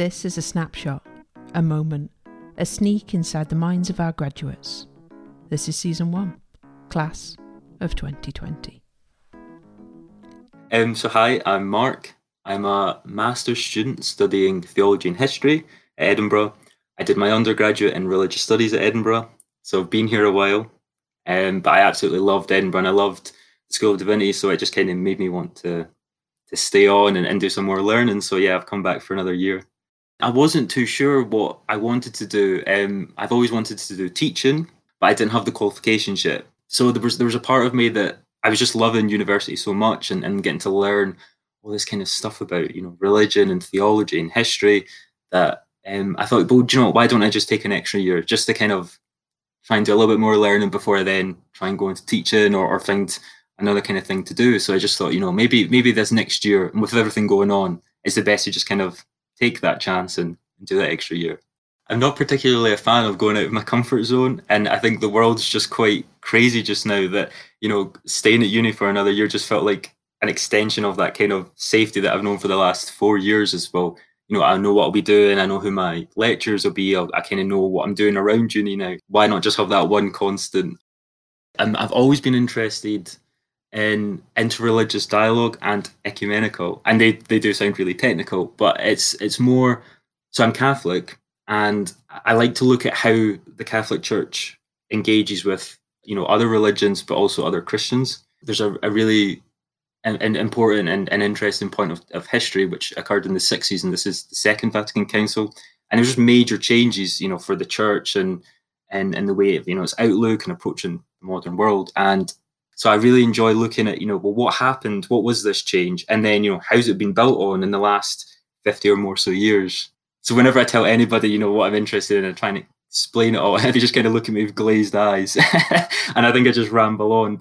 This is a snapshot, a moment, a sneak inside the minds of our graduates. This is season one, class of 2020. Um, so, hi, I'm Mark. I'm a master's student studying theology and history at Edinburgh. I did my undergraduate in religious studies at Edinburgh, so I've been here a while. Um, but I absolutely loved Edinburgh and I loved the School of Divinity, so it just kind of made me want to to stay on and, and do some more learning. So yeah, I've come back for another year. I wasn't too sure what I wanted to do. Um, I've always wanted to do teaching, but I didn't have the qualifications yet. So there was there was a part of me that I was just loving university so much and, and getting to learn all this kind of stuff about you know religion and theology and history that um, I thought, well, do you know? Why don't I just take an extra year just to kind of try and do a little bit more learning before I then try and go into teaching or, or find another kind of thing to do. So I just thought, you know, maybe maybe this next year, with everything going on, it's the best to just kind of take that chance and, and do that extra year. I'm not particularly a fan of going out of my comfort zone, and I think the world's just quite crazy just now. That you know, staying at uni for another year just felt like an extension of that kind of safety that I've known for the last four years as well. You know, I know what I'll be doing. I know who my lecturers will be. I'll, i kind of know what I'm doing around uni now. Why not just have that one constant? And I've always been interested in interreligious dialogue and ecumenical, and they they do sound really technical, but it's it's more. So I'm Catholic, and I like to look at how the Catholic Church engages with you know other religions, but also other Christians. There's a, a really an, an important and an interesting point of, of history which occurred in the 60s, and this is the Second Vatican Council, and there's just major changes, you know, for the church and and and the way of you know its outlook and approaching the modern world. And so I really enjoy looking at, you know, well, what happened? What was this change? And then, you know, how's it been built on in the last 50 or more so years? So whenever I tell anybody, you know, what I'm interested in and trying to explain it all, they just kind of look at me with glazed eyes. and I think I just ramble on.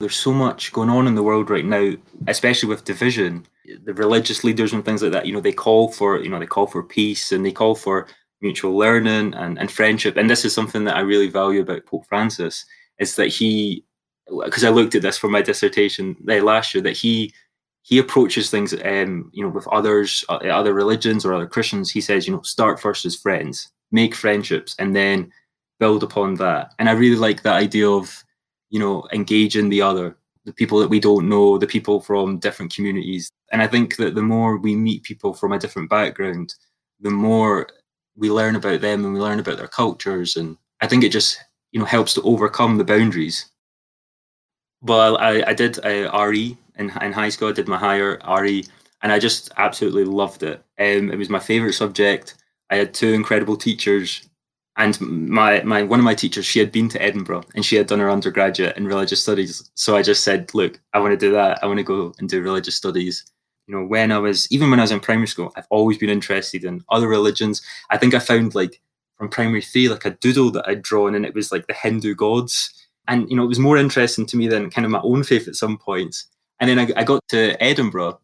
There's so much going on in the world right now, especially with division. The religious leaders and things like that, you know, they call for, you know, they call for peace and they call for mutual learning and, and friendship. And this is something that I really value about Pope Francis, is that he because I looked at this for my dissertation uh, last year that he he approaches things um, you know with others uh, other religions or other Christians. He says you know start first as friends make friendships and then build upon that. And I really like that idea of you know engaging the other the people that we don't know the people from different communities. And I think that the more we meet people from a different background the more we learn about them and we learn about their cultures. And I think it just you know helps to overcome the boundaries well, I, I did uh, RE in, in high school. I did my higher RE, and I just absolutely loved it. Um, it was my favorite subject. I had two incredible teachers, and my my one of my teachers she had been to Edinburgh and she had done her undergraduate in religious studies. So I just said, look, I want to do that. I want to go and do religious studies. You know, when I was even when I was in primary school, I've always been interested in other religions. I think I found like from primary three like a doodle that I'd drawn, and it was like the Hindu gods and you know it was more interesting to me than kind of my own faith at some points. And then I, I, got to edinburgh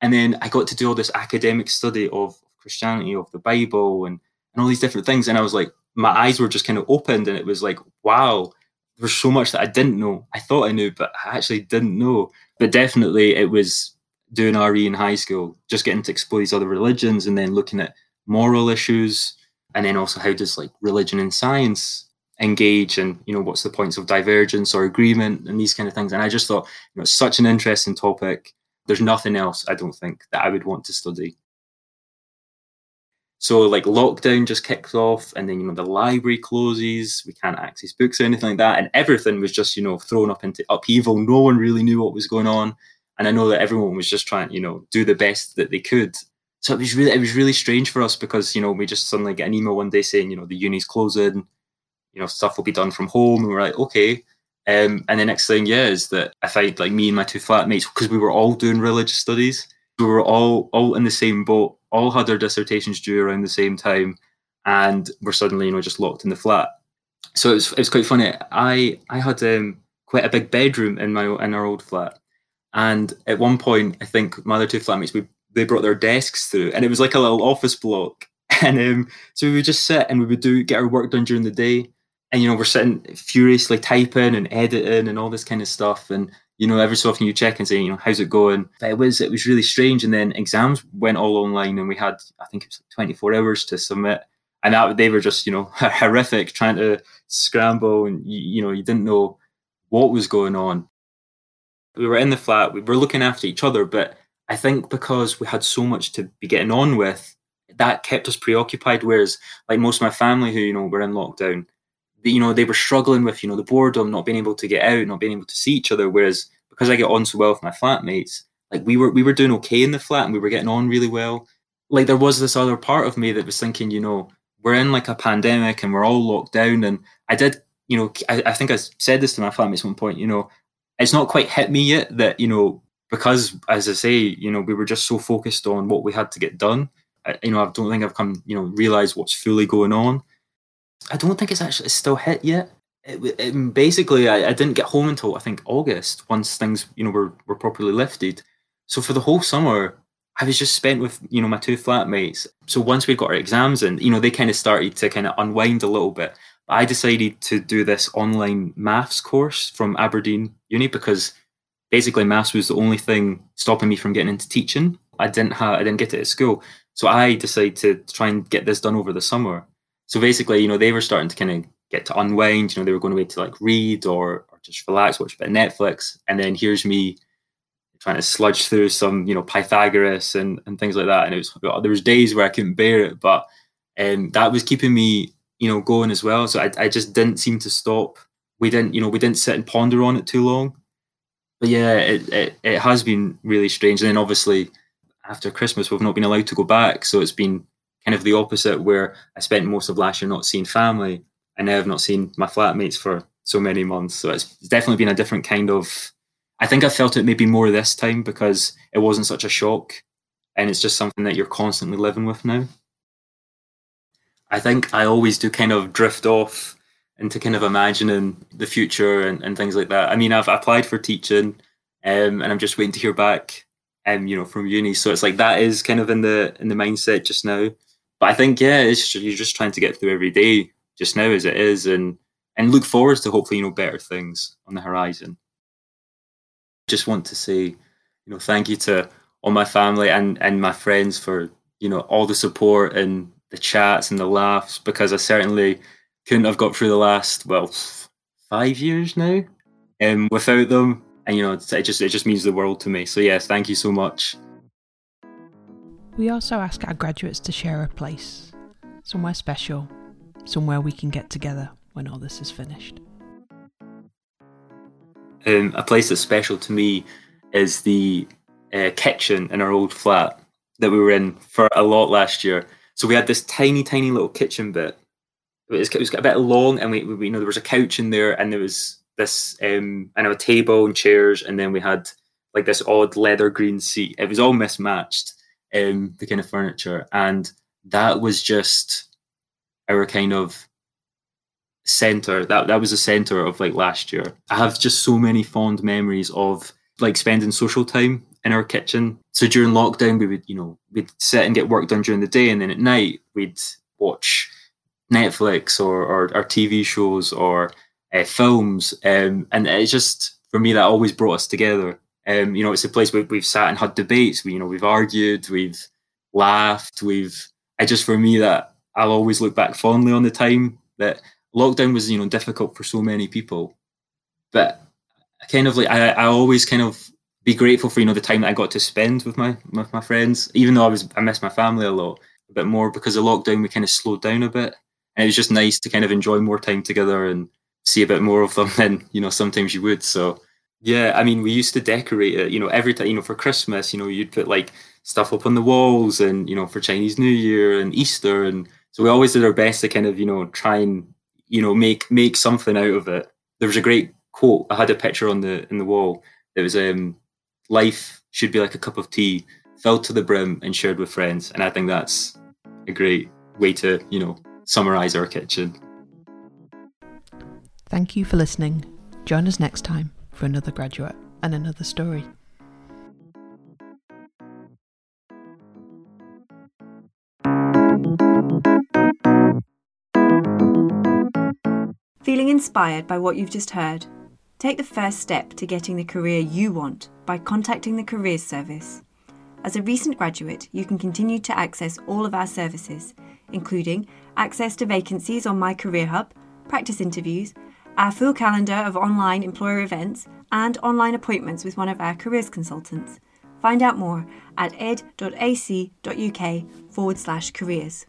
and then i got to do all this academic study of christianity of the bible and, and all these different things. And i was like my eyes were just kind of opened and it was like wow there's so much that i didn't know. I thought i knew but i actually didn't know. But definitely it was doing re in high school just getting to explore these other religions and then looking at moral issues and then also how does like religion and science engage and you know what's the points of divergence or agreement and these kind of things. And i just thought you know it's such an interesting topic. There's nothing else i don't think that i would want to study. So like lockdown just kicked off and then you know the library closes. We can't access books or anything like that. And everything was just you know thrown up into upheaval. No one really knew what was going on. And i know that everyone was just trying you know do the best that they could. So it was really it was really strange for us because you know we just suddenly get an email one day saying you know the uni's closing you know, stuff will be done from home. And we're like, okay. Um, and the next thing, yeah, is that I find like me and my two flatmates, because we were all doing religious studies, we were all all in the same boat, all had our dissertations due around the same time, and we're suddenly, you know, just locked in the flat. So it was, it was quite funny. I I had um, quite a big bedroom in my in our old flat, and at one point, I think my other two flatmates we they brought their desks through, and it was like a little office block. And um, so we would just sit and we would do get our work done during the day, and you know we're sitting furiously typing and editing and all this kind of stuff and you know, every so often you check and say, you know, how's it going? But it was it was really strange. And then exams went all online, and we had I think it was 24 hours to submit, and that they were just you know horrific, trying to scramble, and you, you know you didn't know what was going on. We were in the flat, we were looking after each other, but I think because we had so much to be getting on with, that kept us preoccupied. Whereas, like most of my family who you know were in lockdown, you know, they were struggling with, you know, the boredom, not being able to get out, not being able to see each other. Whereas because I get on so well with my flatmates, like we were we were doing okay in the flat and we were getting on really well. Like there was this other part of me that was thinking, you know, we're in like a pandemic and we're all locked down. And I did, you know, I, I think I said this to my flatmates at one point, you know, it's not quite hit me yet that, you know, because as I say, you know, we were just so focused on what we had to get done. I, you know, I don't think I've come, you know, realized what's fully going on. I don't think it's actually still hit yet. It, it, basically, I, I, didn't get home until I think August once things you know were were properly lifted. So for the whole summer, I was just spent with you know my two flatmates. So once we got our exams in, you know they kind of started to kind of unwind a little bit. I decided to do this online maths course from Aberdeen Uni because basically maths was the only thing stopping me from getting into teaching. I didn't have I didn't get it at school, so I decided to try and get this done over the summer so basically, you know, they were starting to kind of get to unwind. You know, they were going away to like read or, or just relax, watch a bit of Netflix. And then here's me trying to sludge through some, you know, Pythagoras and, and things like that. And it was there was days where I couldn't bear it, but um, that was keeping me, you know, going as well. So I, I just didn't seem to stop. We didn't, you know, we didn't sit and ponder on it too long. But yeah, it, it, it has been really strange. And then obviously after Christmas, we've not been allowed to go back. So it's been kind of the opposite, where I spent most of last year not seeing family, and now I've not seen my flatmates for so many months. So it's definitely been a different kind of. I think I felt it maybe more this time because it wasn't such a shock, and it's just something that you're constantly living with now. I think I always do kind of drift off into kind of imagining the future and, and things like that. I mean, I've applied for teaching, um, and I'm just waiting to hear back, um, you know, from uni. So it's like that is kind of in the in the mindset just now but I think yeah, it's you're just trying to get through every day just now as it is, and and look forward to hopefully you know better things on the horizon. Just want to say, you know, thank you to all my family and and my friends for you know all the support and the chats and the laughs because I certainly couldn't have got through the last well five years now um, without them. And you know, it just it just means the world to me. So yes, thank you so much. We also ask our graduates to share a place, somewhere special, somewhere we can get together when all this is finished. Um, a place that's special to me is the uh, kitchen in our old flat that we were in for a lot last year. So we had this tiny, tiny little kitchen bit. It was, it was a bit long, and we, we, you know there was a couch in there, and there was this um, know a table and chairs, and then we had like this odd leather green seat. It was all mismatched, um, the kind of furniture, and that was just our kind of center. That that was the center of like last year. I have just so many fond memories of like spending social time in our kitchen. So during lockdown, we would you know we'd sit and get work done during the day, and then at night we'd watch Netflix or or, or TV shows or uh, films, um, and it's just for me that always brought us together. Um, you know, it's a place where we've sat and had debates. We, you know, we've argued, we've laughed, we've. I just for me that I'll always look back fondly on the time that lockdown was, you know, difficult for so many people, but kind of like I, I always kind of be grateful for you know the time that I got to spend with my with my friends, even though I was I miss my family a lot, a bit more because of lockdown we kind of slowed down a bit, and it was just nice to kind of enjoy more time together and see a bit more of them than you know sometimes you would. So yeah, I mean, we used to decorate it, you know, every time, you know, for Christmas, you know, you'd put like stuff up on the walls and, you know, for Chinese New Year and Easter. And so we always did our best to kind of, you know, try and, you know, make, make something out of it. There was a great quote. I had a picture on the, in the wall. It was, um, life should be like a cup of tea filled to the brim and shared with friends. And I think that's a great way to, you know, summarize our kitchen. Thank you for listening. Join us next time for another graduate and another story. Feeling inspired by what you've just heard? Take the first step to getting the career you want by contacting the Careers Service. As a recent graduate, you can continue to access all of our services, including access to vacancies on My Career Hub, practice interviews, our full calendar of online employer events, and online appointments with one of our careers consultants. Find out more at ed.ac.uk forward slash careers.